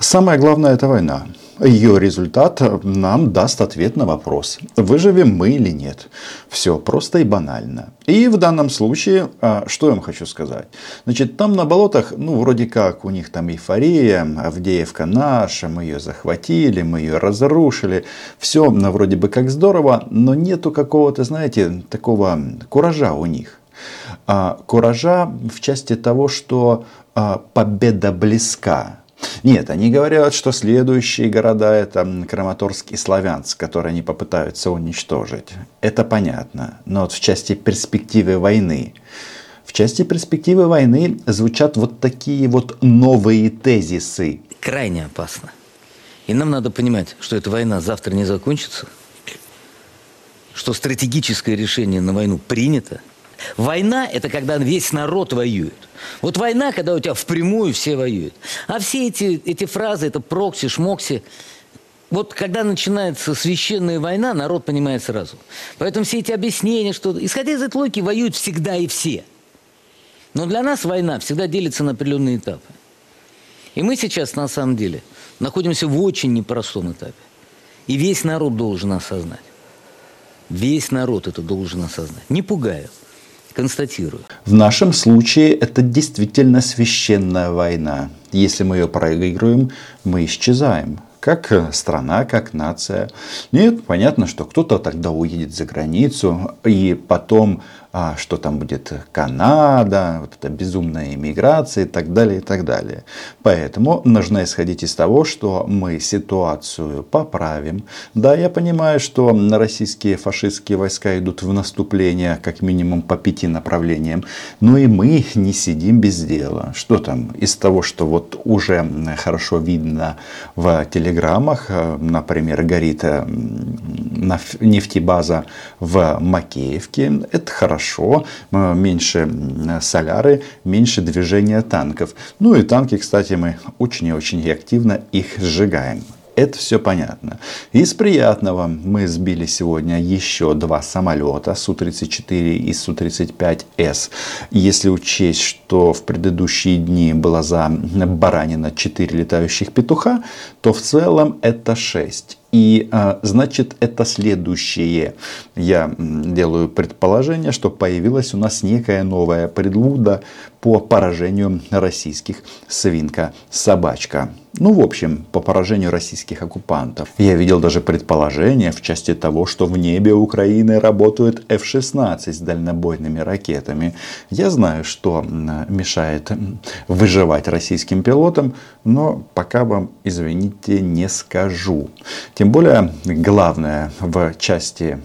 Самое главное – это война. Ее результат нам даст ответ на вопрос, выживем мы или нет. Все просто и банально. И в данном случае, а, что я вам хочу сказать. Значит, там на болотах, ну, вроде как, у них там эйфория, Авдеевка наша, мы ее захватили, мы ее разрушили. Все ну, вроде бы как здорово, но нету какого-то, знаете, такого куража у них. А, куража в части того, что а, победа близка. Нет, они говорят, что следующие города это Краматорск и Славянск, которые они попытаются уничтожить. Это понятно. Но вот в части перспективы войны, в части перспективы войны звучат вот такие вот новые тезисы. Крайне опасно. И нам надо понимать, что эта война завтра не закончится, что стратегическое решение на войну принято. Война – это когда весь народ воюет. Вот война, когда у тебя впрямую все воюют. А все эти, эти фразы, это прокси, шмокси, вот когда начинается священная война, народ понимает сразу. Поэтому все эти объяснения, что исходя из этой логики воюют всегда и все. Но для нас война всегда делится на определенные этапы. И мы сейчас на самом деле находимся в очень непростом этапе. И весь народ должен осознать. Весь народ это должен осознать. Не пугаю констатирую. В нашем случае это действительно священная война. Если мы ее проигрываем, мы исчезаем. Как страна, как нация. Нет, понятно, что кто-то тогда уедет за границу, и потом а что там будет Канада, вот эта безумная иммиграция и так далее, и так далее. Поэтому нужно исходить из того, что мы ситуацию поправим. Да, я понимаю, что российские фашистские войска идут в наступление как минимум по пяти направлениям, но и мы не сидим без дела. Что там из того, что вот уже хорошо видно в телеграммах, э, например, горит э, нефтебаза в Макеевке, это хорошо хорошо, меньше соляры, меньше движения танков. Ну и танки, кстати, мы очень и очень активно их сжигаем. Это все понятно. Из приятного мы сбили сегодня еще два самолета Су-34 и Су-35С. Если учесть, что в предыдущие дни было за баранина 4 летающих петуха, то в целом это 6. И а, значит это следующее. Я делаю предположение, что появилась у нас некая новая предлуда по поражению российских свинка-собачка. Ну, в общем, по поражению российских оккупантов. Я видел даже предположение в части того, что в небе Украины работают F-16 с дальнобойными ракетами. Я знаю, что мешает выживать российским пилотам, но пока вам, извините, не скажу. Тем более, главное в части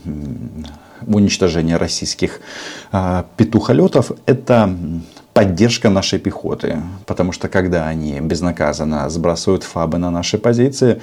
уничтожения российских а, петухолетов это поддержка нашей пехоты. Потому что когда они безнаказанно сбрасывают фабы на наши позиции,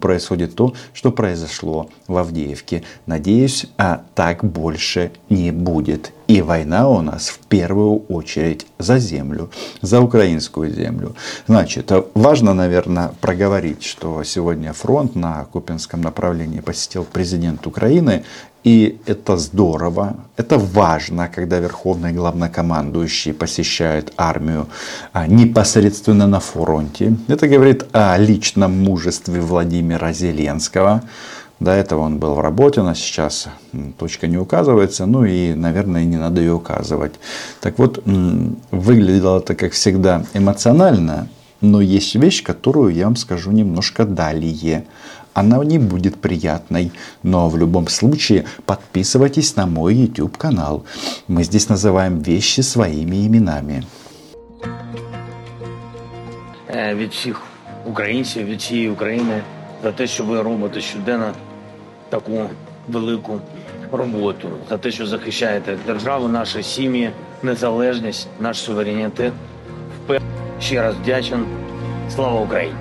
происходит то, что произошло в Авдеевке. Надеюсь, а так больше не будет. И война у нас в первую очередь за землю, за украинскую землю. Значит, важно, наверное, проговорить, что сегодня фронт на Купинском направлении посетил президент Украины. И это здорово, это важно, когда верховный главнокомандующий посещает армию а, непосредственно на фронте. Это говорит о личном мужестве Владимира Зеленского. До этого он был в работе, но сейчас точка не указывается, ну и, наверное, не надо ее указывать. Так вот, выглядело это, как всегда, эмоционально, но есть вещь, которую я вам скажу немножко далее. Она не будет приятной, но в любом случае подписывайтесь на мой YouTube канал. Мы здесь называем вещи своими именами. Від всіх українців, від всієї України за те, що ви робите щоденно таку велику роботу, за те, що захищаєте державу, наші сім'ї, незалежність, наш суверенітет. Ще раз вдячен. Слава Україні!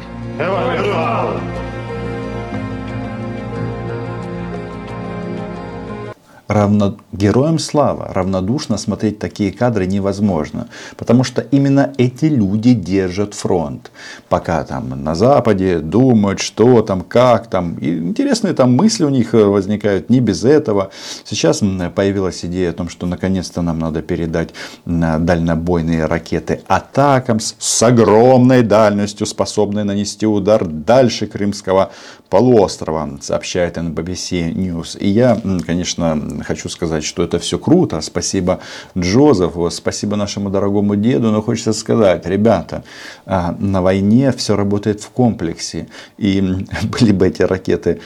Равно... героям слава, равнодушно смотреть такие кадры невозможно. Потому что именно эти люди держат фронт. Пока там на Западе думают, что там, как там. И интересные там мысли у них возникают не без этого. Сейчас появилась идея о том, что наконец-то нам надо передать дальнобойные ракеты атакам с огромной дальностью, способной нанести удар дальше Крымского полуострова, сообщает NBC News. И я, конечно, хочу сказать, что это все круто. Спасибо Джозефу, спасибо нашему дорогому деду. Но хочется сказать, ребята, а, на войне все работает в комплексе. И были бы эти ракеты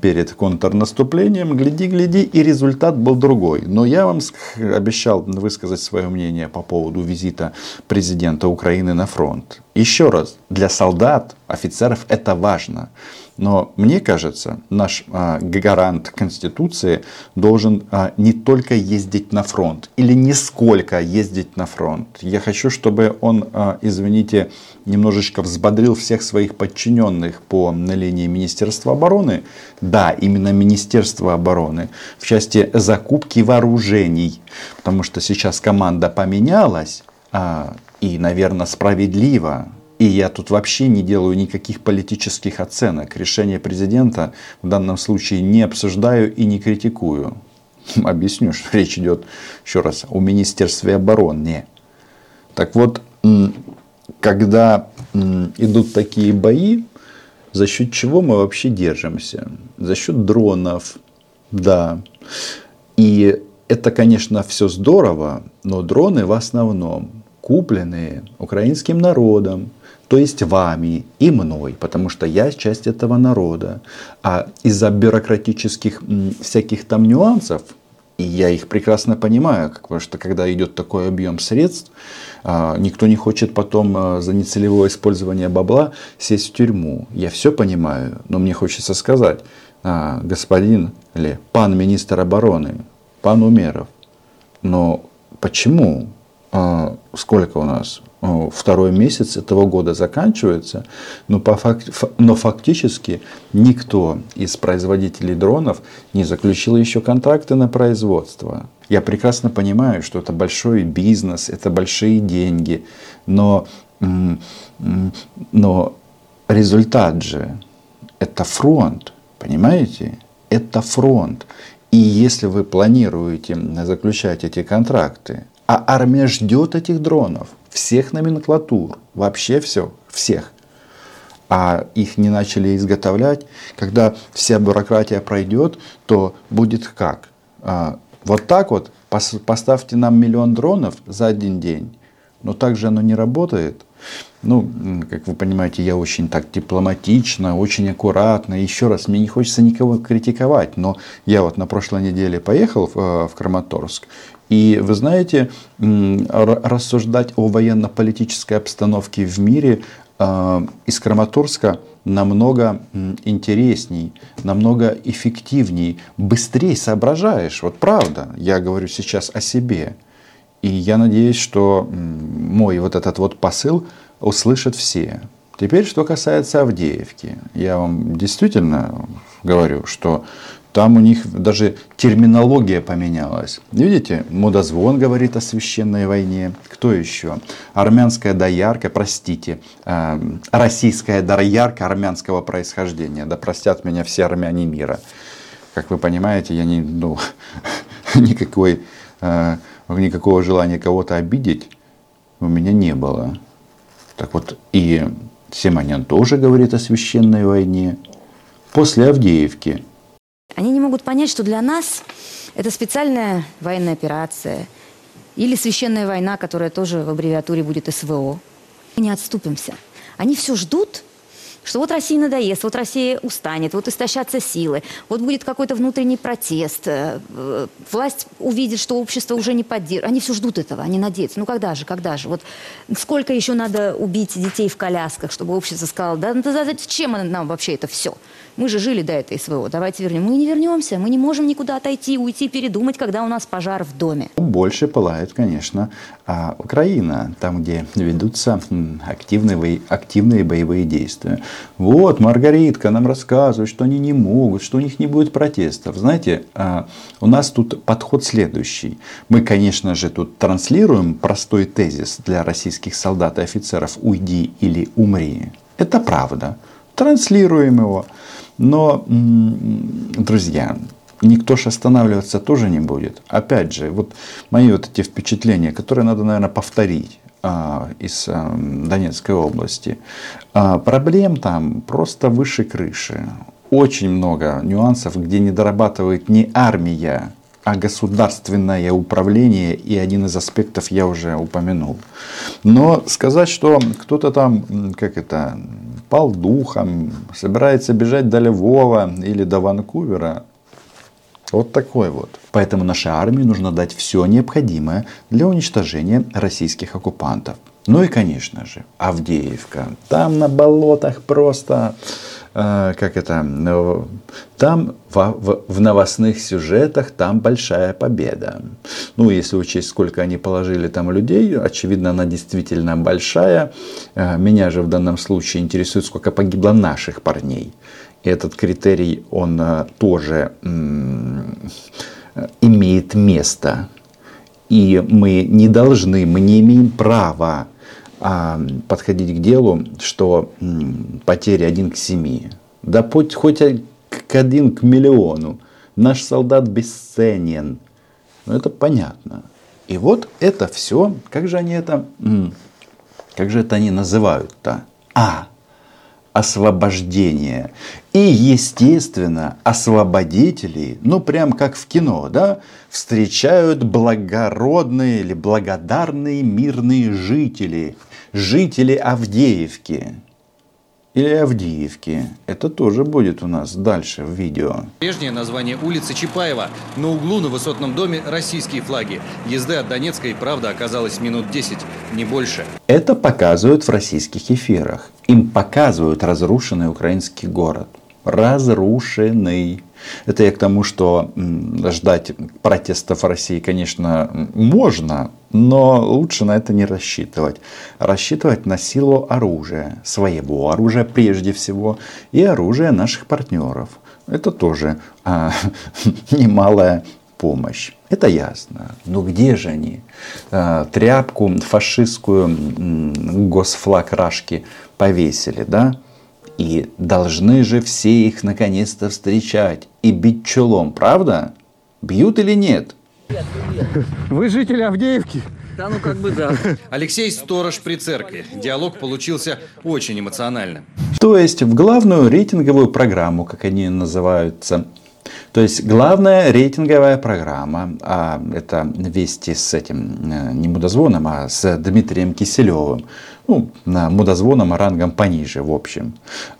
перед контрнаступлением, гляди, гляди, и результат был другой. Но я вам обещал высказать свое мнение по поводу визита президента Украины на фронт. Еще раз, для солдат, офицеров это важно. Но мне кажется, наш а, гарант Конституции должен а, не только ездить на фронт или нисколько ездить на фронт. Я хочу, чтобы он, а, извините, немножечко взбодрил всех своих подчиненных по на линии Министерства обороны. Да, именно Министерство обороны в части закупки вооружений. Потому что сейчас команда поменялась. А, и, наверное, справедливо и я тут вообще не делаю никаких политических оценок. Решение президента в данном случае не обсуждаю и не критикую. Объясню, что речь идет, еще раз, о Министерстве обороны. Так вот, когда идут такие бои, за счет чего мы вообще держимся? За счет дронов, да. И это, конечно, все здорово, но дроны в основном купленные украинским народом, то есть вами и мной, потому что я часть этого народа. А из-за бюрократических всяких там нюансов, и я их прекрасно понимаю, потому что когда идет такой объем средств, а, никто не хочет потом а, за нецелевое использование бабла сесть в тюрьму. Я все понимаю, но мне хочется сказать, а, господин или пан министр обороны, пан Умеров, но почему сколько у нас? Второй месяц этого года заканчивается, но, по факт, но фактически никто из производителей дронов не заключил еще контракты на производство. Я прекрасно понимаю, что это большой бизнес, это большие деньги, но, но результат же это фронт, понимаете? Это фронт. И если вы планируете заключать эти контракты, а армия ждет этих дронов, всех номенклатур, вообще все, всех. А их не начали изготовлять. Когда вся бюрократия пройдет, то будет как? А, вот так вот, поставьте нам миллион дронов за один день. Но так же оно не работает. Ну, как вы понимаете, я очень так дипломатично, очень аккуратно. Еще раз, мне не хочется никого критиковать, но я вот на прошлой неделе поехал в, э, в Краматорск, и вы знаете, рассуждать о военно-политической обстановке в мире э, из Краматорска намного интересней, намного эффективней, быстрее соображаешь. Вот правда, я говорю сейчас о себе. И я надеюсь, что мой вот этот вот посыл услышат все. Теперь, что касается Авдеевки. Я вам действительно говорю, что там у них даже терминология поменялась. Видите, Мудозвон говорит о священной войне. Кто еще? Армянская доярка, простите, э, российская доярка армянского происхождения. Да простят меня все армяне мира. Как вы понимаете, я не, ну, никакой, э, никакого желания кого-то обидеть у меня не было. Так вот, и Симонян тоже говорит о священной войне. После Авдеевки могут понять, что для нас это специальная военная операция или священная война, которая тоже в аббревиатуре будет СВО. Мы не отступимся. Они все ждут, что вот Россия надоест, вот Россия устанет, вот истощатся силы, вот будет какой-то внутренний протест, э, власть увидит, что общество уже не поддерживает. Они все ждут этого, они надеются. Ну когда же, когда же? Вот сколько еще надо убить детей в колясках, чтобы общество сказало, да, да зачем нам вообще это все? Мы же жили до этой СВО, давайте вернем. Мы не вернемся, мы не можем никуда отойти, уйти, передумать, когда у нас пожар в доме. Больше пылает, конечно, а Украина, там, где ведутся активные, активные боевые действия. Вот, Маргаритка нам рассказывает, что они не могут, что у них не будет протестов. Знаете, а, у нас тут подход следующий. Мы, конечно же, тут транслируем простой тезис для российских солдат и офицеров «Уйди или умри». Это правда. Транслируем его. Но, друзья, никто же останавливаться тоже не будет. Опять же, вот мои вот эти впечатления, которые надо, наверное, повторить а, из а, Донецкой области. А, проблем там просто выше крыши. Очень много нюансов, где не дорабатывает не армия, а государственное управление, и один из аспектов я уже упомянул. Но сказать, что кто-то там, как это, пал духом, собирается бежать до Львова или до Ванкувера, вот такой вот. Поэтому нашей армии нужно дать все необходимое для уничтожения российских оккупантов. Ну и, конечно же, Авдеевка. Там на болотах просто, как это, там в, в, новостных сюжетах там большая победа. Ну, если учесть, сколько они положили там людей, очевидно, она действительно большая. Э, меня же в данном случае интересует, сколько погибло наших парней этот критерий, он э, тоже имеет место. И мы не должны, мы не имеем права а, подходить к делу, что потери один к семи. Да хоть, хоть к один к миллиону. Наш солдат бесценен. Ну, это понятно. И вот это все, как же они это, как же это они называют-то? А, освобождение. И, естественно, освободителей, ну, прям как в кино, да, встречают благородные или благодарные мирные жители, жители Авдеевки или Авдеевки. Это тоже будет у нас дальше в видео. Прежнее название улицы Чапаева. На углу на высотном доме российские флаги. Езды от Донецкой, правда, оказалось минут 10, не больше. Это показывают в российских эфирах. Им показывают разрушенный украинский город. Разрушенный. Это я к тому, что ждать протестов России, конечно, можно, но лучше на это не рассчитывать. Рассчитывать на силу оружия, своего оружия прежде всего, и оружия наших партнеров. Это тоже а, немалая помощь. Это ясно. Но где же они? А, тряпку фашистскую госфлаг Рашки повесили, да? И должны же все их наконец-то встречать и бить челом, правда? Бьют или нет? Вы жители Авдеевки? Да, ну как бы да. Алексей Сторож при церкви. Диалог получился очень эмоциональным. То есть в главную рейтинговую программу, как они называются, то есть главная рейтинговая программа, а это вести с этим, э, не мудозвоном, а с Дмитрием Киселевым, ну, мудозвоном рангом пониже, в общем.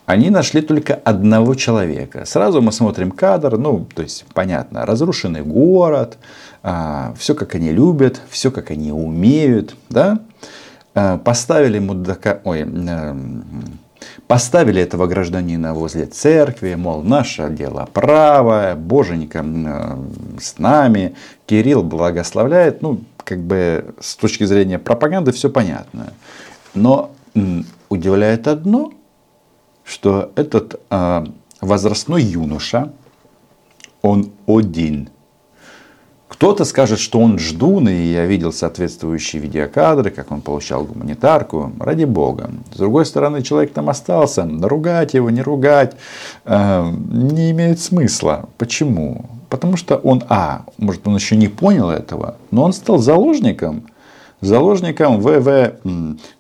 Они нашли только одного человека. Сразу мы смотрим кадр, ну, то есть, понятно, разрушенный город, а, все как они любят, все как они умеют, да. А, поставили мудака, ой, Поставили этого гражданина возле церкви, мол, наше дело правое, боженька с нами, Кирилл благословляет. Ну, как бы с точки зрения пропаганды все понятно. Но удивляет одно, что этот э, возрастной юноша, он один – кто-то скажет, что он ждун, и я видел соответствующие видеокадры, как он получал гуманитарку. Ради бога. С другой стороны, человек там остался. Ругать его, не ругать, э, не имеет смысла. Почему? Потому что он, а, может, он еще не понял этого, но он стал заложником. Заложником ВВ,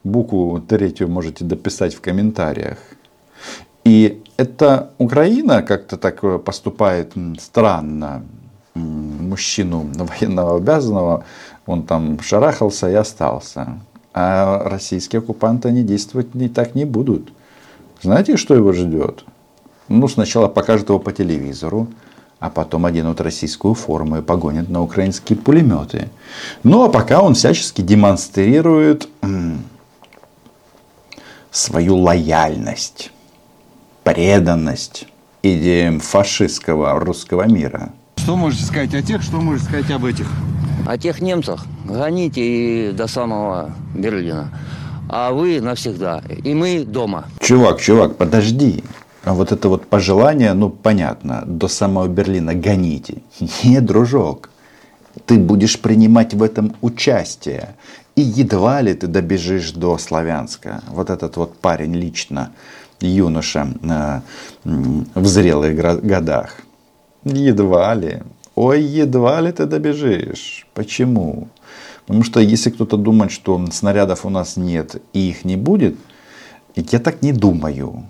букву третью можете дописать в комментариях. И это Украина как-то так поступает странно мужчину военного обязанного, он там шарахался и остался. А российские оккупанты, они действовать не так не будут. Знаете, что его ждет? Ну, сначала покажут его по телевизору, а потом оденут российскую форму и погонят на украинские пулеметы. Ну, а пока он всячески демонстрирует свою лояльность, преданность идеям фашистского русского мира – что можете сказать о тех, что можете сказать об этих? О тех немцах гоните и до самого Берлина. а вы навсегда. И мы дома. Чувак, чувак, подожди. А вот это вот пожелание, ну понятно, до самого Берлина гоните. Нет, дружок, ты будешь принимать в этом участие. И едва ли ты добежишь до Славянска. Вот этот вот парень лично, юноша э, в зрелых годах. Едва ли. Ой, едва ли ты добежишь. Почему? Потому что если кто-то думает, что снарядов у нас нет и их не будет, я так не думаю.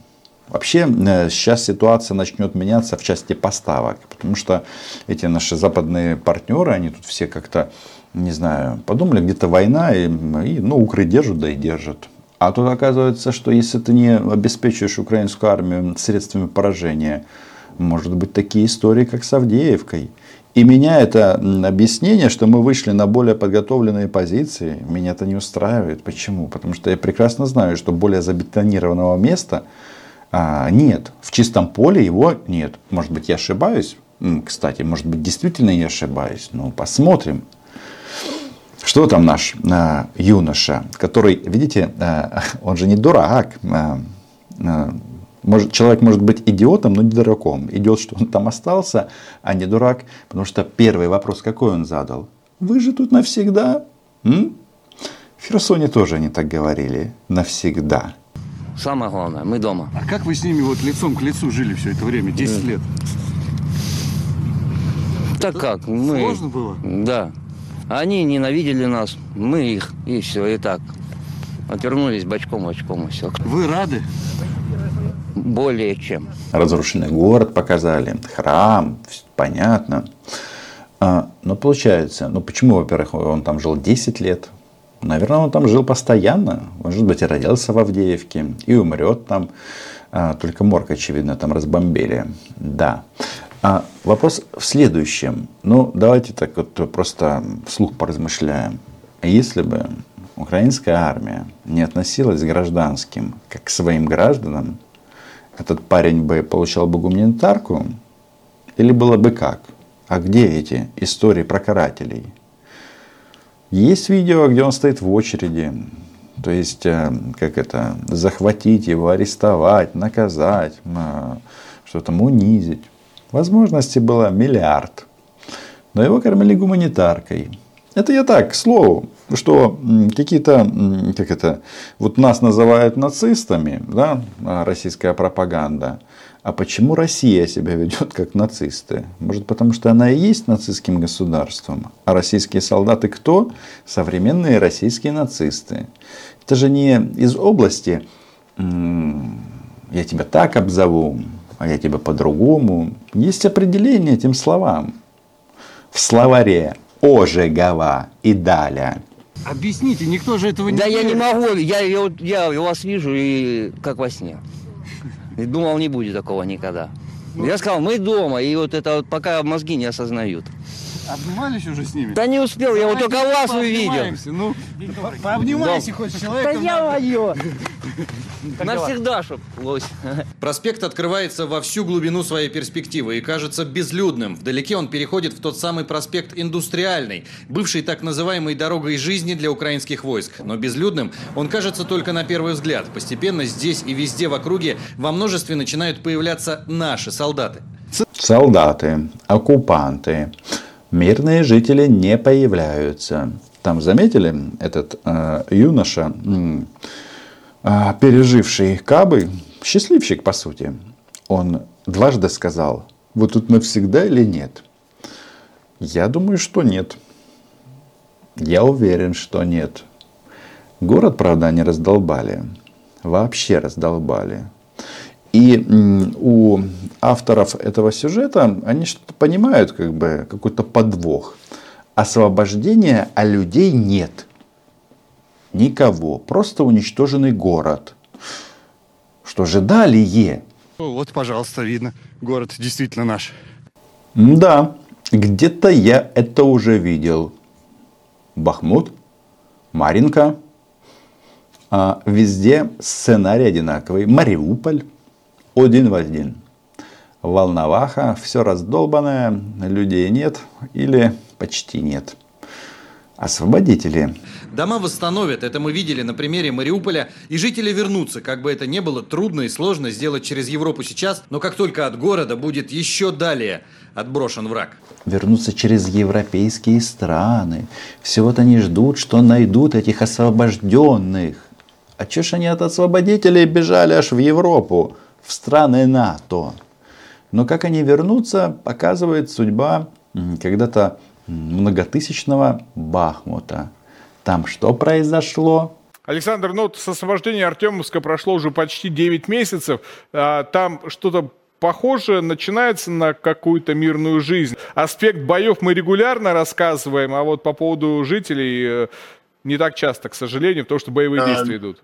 Вообще сейчас э, ситуация начнет меняться в части поставок, потому что эти наши западные партнеры, они тут все как-то, не знаю, подумали, где-то война, и, и ну, Укры держат, да и держат. А тут оказывается, что если ты не обеспечиваешь украинскую армию средствами поражения, может быть такие истории, как с Авдеевкой. И меня это объяснение, что мы вышли на более подготовленные позиции, меня это не устраивает. Почему? Потому что я прекрасно знаю, что более забетонированного места а, нет. В чистом поле его нет. Может быть, я ошибаюсь. Кстати, может быть, действительно я ошибаюсь. Ну, посмотрим. Что там наш а, юноша, который, видите, а, он же не дурак. А, а, может, человек может быть идиотом, но не дураком. Идиот, что он там остался, а не дурак. Потому что первый вопрос какой он задал? Вы же тут навсегда? М? В Херсоне тоже они так говорили. Навсегда. Самое главное, мы дома. А как вы с ними вот лицом к лицу жили все это время, 10 лет? Так как? Мы... Сложно было? Да. Они ненавидели нас, мы их, и все, и так. Отвернулись бочком-бочком, и все. Вы рады? Более чем. Разрушенный город показали, храм, понятно. А, но получается, ну почему, во-первых, он там жил 10 лет, Наверное, он там жил постоянно. Может быть, и родился в Авдеевке, и умрет там. А, только морг, очевидно, там разбомбили. Да. А вопрос в следующем. Ну, давайте так вот просто вслух поразмышляем. Если бы украинская армия не относилась к гражданским как к своим гражданам, этот парень бы получал бы гуманитарку? Или было бы как? А где эти истории про карателей? Есть видео, где он стоит в очереди. То есть, э, как это, захватить его, арестовать, наказать, э, что там унизить. Возможностей было миллиард. Но его кормили гуманитаркой. Это я так, к слову, что какие-то, как это, вот нас называют нацистами, да, российская пропаганда. А почему Россия себя ведет как нацисты? Может потому что она и есть нацистским государством? А российские солдаты кто? Современные российские нацисты. Это же не из области я тебя так обзову, а я тебя по-другому. Есть определение этим словам. В словаре Ожегова и Даля. Объясните, никто же этого не Да я не могу, я, я, я вас вижу и как во сне. И думал, не будет такого никогда. Ну, я сказал, мы дома, и вот это вот пока мозги не осознают. Обнимались уже с ними? Да не успел, я вот только вас увидел. Ну, пообнимайся хоть с человеком. Да я мое. Навсегда, чтоб лось. Проспект открывается во всю глубину своей перспективы и кажется безлюдным. Вдалеке он переходит в тот самый проспект Индустриальный, бывший так называемой дорогой жизни для украинских войск. Но безлюдным он кажется только на первый взгляд. Постепенно здесь и везде в округе во множестве начинают появляться наши солдаты. Солдаты, оккупанты, мирные жители не появляются. Там заметили этот э, юноша, э, переживший Кабы, счастливчик по сути. Он дважды сказал, вот тут навсегда или нет? Я думаю, что нет. Я уверен, что нет. Город, правда, они раздолбали. Вообще раздолбали. И у авторов этого сюжета, они что-то понимают, как бы, какой-то подвох. Освобождения, а людей нет. Никого. Просто уничтоженный город. Что же далее? Вот, пожалуйста, видно. Город действительно наш. Да, где-то я это уже видел. Бахмут, Маринка. А везде сценарий одинаковый. Мариуполь один в один. Волноваха, все раздолбанное, людей нет или почти нет. освободители. Дома восстановят, это мы видели на примере Мариуполя, и жители вернутся, как бы это ни было трудно и сложно сделать через Европу сейчас, но как только от города будет еще далее отброшен враг. Вернуться через европейские страны. Все вот они ждут, что найдут этих освобожденных. А че ж они от освободителей бежали аж в Европу, в страны НАТО? Но как они вернутся, показывает судьба когда-то многотысячного Бахмута. Там что произошло? Александр, ну вот с освобождения Артемовска прошло уже почти 9 месяцев. А, там что-то похоже начинается на какую-то мирную жизнь. Аспект боев мы регулярно рассказываем, а вот по поводу жителей э, не так часто, к сожалению, потому что боевые а, действия идут.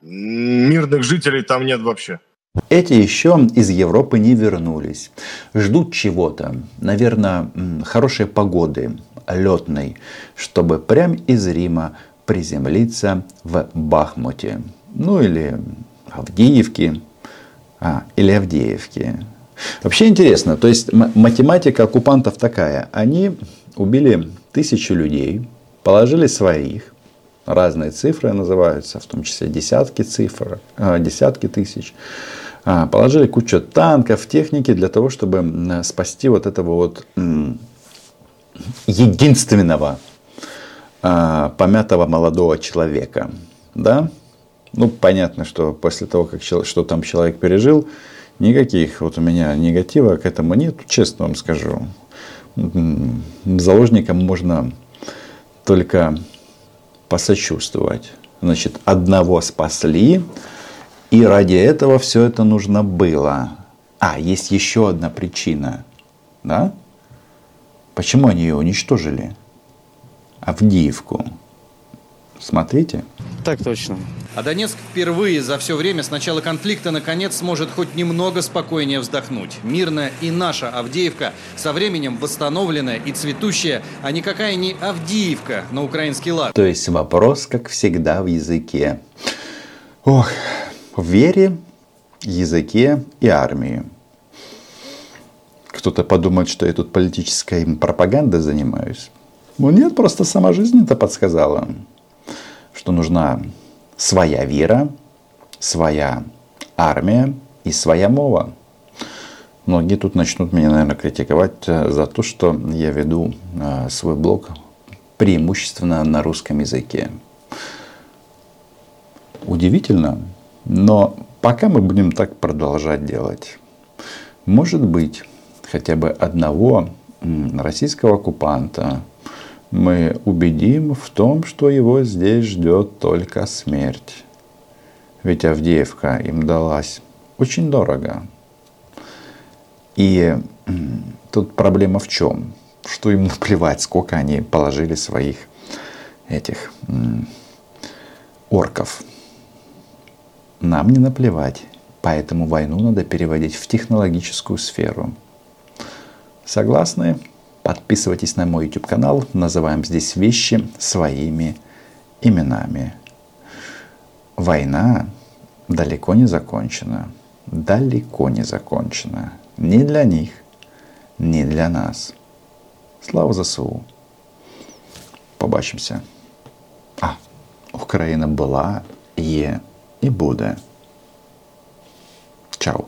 Мирных жителей там нет вообще. Эти еще из Европы не вернулись. Ждут чего-то. Наверное, хорошей погоды, летной, чтобы прям из Рима приземлиться в Бахмуте. Ну или Авдеевке. А, или Авдеевке. Вообще интересно. То есть математика оккупантов такая. Они убили тысячу людей, положили своих. Разные цифры называются, в том числе десятки цифр, а, десятки тысяч. А, положили кучу танков, техники для того, чтобы спасти вот этого вот единственного а, помятого молодого человека. Да? Ну, понятно, что после того, как что там человек пережил, никаких вот у меня негатива к этому нет, честно вам скажу. Заложникам можно только посочувствовать. Значит, одного спасли, и ради этого все это нужно было. А, есть еще одна причина. Да? Почему они ее уничтожили? Авдеевку. Смотрите. Так точно. А Донецк впервые за все время с начала конфликта наконец сможет хоть немного спокойнее вздохнуть. Мирная и наша Авдеевка со временем восстановленная и цветущая, а никакая не Авдеевка на украинский лад. То есть вопрос, как всегда, в языке. Ох, в вере, языке и армии. Кто-то подумает, что я тут политической пропагандой занимаюсь. Ну нет, просто сама жизнь это подсказала, что нужна своя вера, своя армия и своя мова. Многие тут начнут меня, наверное, критиковать э, за то, что я веду э, свой блог преимущественно на русском языке. Удивительно, но пока мы будем так продолжать делать. Может быть, хотя бы одного российского оккупанта мы убедим в том, что его здесь ждет только смерть. Ведь Авдеевка им далась очень дорого. И тут проблема в чем? Что им наплевать, сколько они положили своих этих орков нам не наплевать, поэтому войну надо переводить в технологическую сферу. Согласны? Подписывайтесь на мой YouTube канал. Называем здесь вещи своими именами. Война далеко не закончена. Далеко не закончена. Ни для них, ни для нас. Слава ЗСУ. Побачимося. А, Україна була, є і буде. Чао!